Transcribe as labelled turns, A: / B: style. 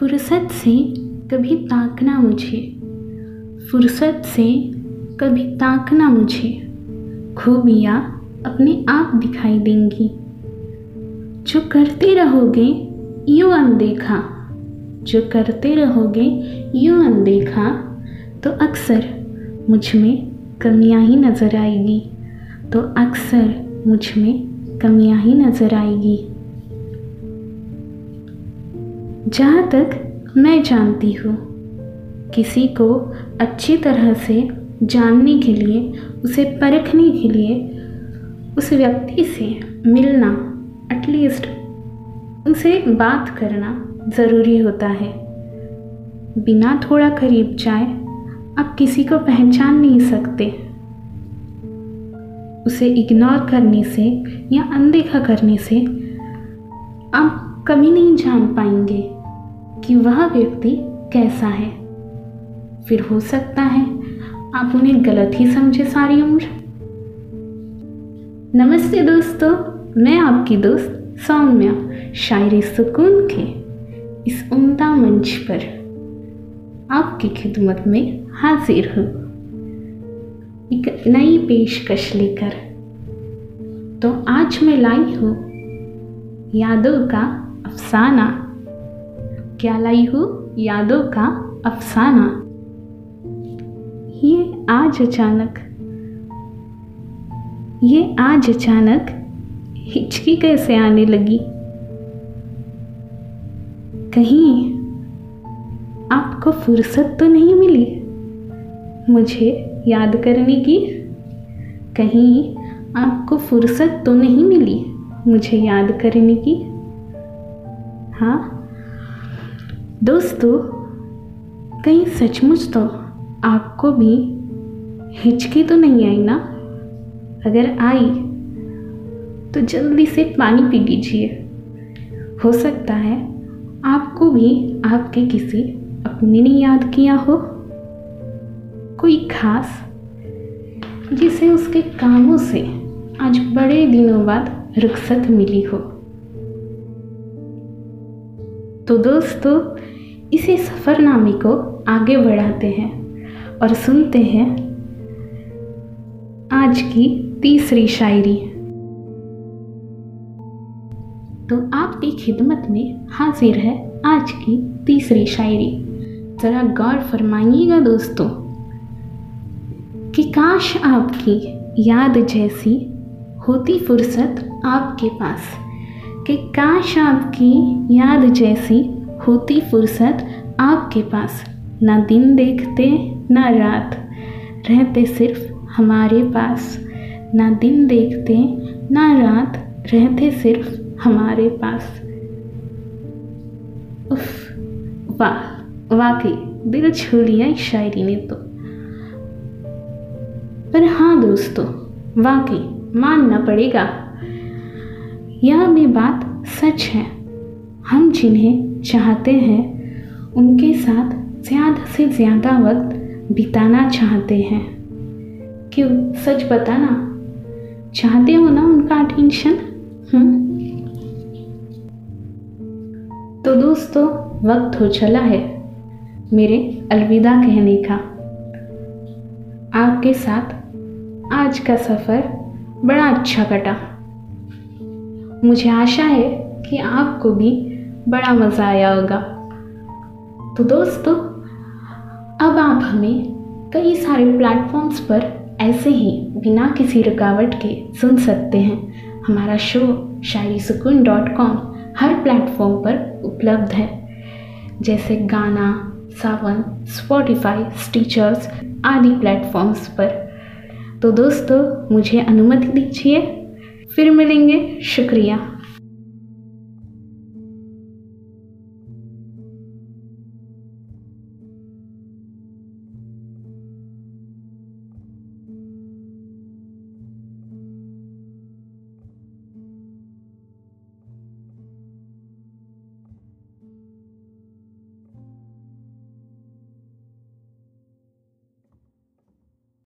A: फुर्सत से कभी ताकना मुझे। फुर्सत से कभी ताकना मुझे। खूबियाँ अपने आप दिखाई देंगी। जो करते रहोगे, यूँ अनदेखा। जो करते रहोगे, यूँ अनदेखा। तो अक्सर मुझमें कमियाँ ही नज़र आएगी। तो अक्सर मुझमें कमियाँ ही नज़र आएगी। जहाँ तक मैं जानती हूँ, किसी को अच्छी तरह से जानने के लिए, उसे परखने के लिए, उस व्यक्ति से मिलना एटलीस्ट उनसे बात करना ज़रूरी होता है। बिना थोड़ा करीब जाए, आप किसी को पहचान नहीं सकते। उसे इग्नोर करने से या अनदेखा करने से, आप कभी नहीं जान पाएँगे कि वह व्यक्ति कैसा है। फिर हो सकता है आप उन्हें गलत ही समझे सारी उम्र। नमस्ते दोस्तों, मैं आपकी दोस्त सौम्या, शायरी सुकून के इस उमदा मंच पर आपकी खिदमत में हाजिर हूँ। एक नई पेशकश लेकर। तो आज मैं लाई हूँ यादों का अफसाना। क्या लाई हूँ? यादों का अफसाना। ये आज अचानक, ये आज अचानक हिचकी कैसे आने लगी? कहीं आपको फुर्सत तो नहीं मिली मुझे याद करने की? कहीं आपको फुर्सत तो नहीं मिली मुझे याद करने की? हाँ? दोस्तों, कहीं सचमुच तो आपको भी हिचकी तो नहीं आई ना? अगर आई तो जल्दी से पानी पी लीजिए। हो सकता है आपको भी आपके किसी अपने ने याद किया हो। कोई खास, जिसे उसके कामों से आज बड़े दिनों बाद रुखसत मिली हो। तो दोस्तों इसी सफ़रनामे को आगे बढ़ाते हैं और सुनते हैं आज की तीसरी शायरी। तो आपकी खिदमत में हाजिर है आज की तीसरी शायरी। ज़रा गौर फरमाइएगा दोस्तों कि काश आपकी याद जैसी होती फुर्सत आपके पास। कि काश आपकी याद जैसी होती फुर्सत आपके पास। ना दिन देखते, ना रात रहते सिर्फ़ हमारे पास। ना दिन देखते, ना रात रहते सिर्फ़ हमारे पास। उफ, वाह, वाकई दिल छू लिया इस शायरी ने तो। पर हाँ दोस्तों, वाकई मानना पड़ेगा यह भी बात सच है। हम जिन्हें चाहते हैं, उनके साथ ज़्यादा से ज़्यादा वक्त बिताना चाहते हैं। क्यों? सच बताना। चाहते हो ना उनका अटेंशन तो दोस्तों, वक्त हो चला है मेरे अलविदा कहने का। आपके साथ आज का सफ़र बड़ा अच्छा कटा। मुझे आशा है कि आपको भी बड़ा मज़ा आया होगा। तो दोस्तों, अब आप हमें कई सारे प्लेटफॉर्म्स पर ऐसे ही बिना किसी रुकावट के सुन सकते हैं। हमारा शो शायरी सुकून डॉट कॉम हर प्लेटफॉर्म पर उपलब्ध है। जैसे गाना, सावन स्पॉटिफाई स्टीचर्स आदि प्लेटफॉर्म्स पर। तो दोस्तों, मुझे अनुमति दीजिए फिर मिलेंगे। शुक्रिया।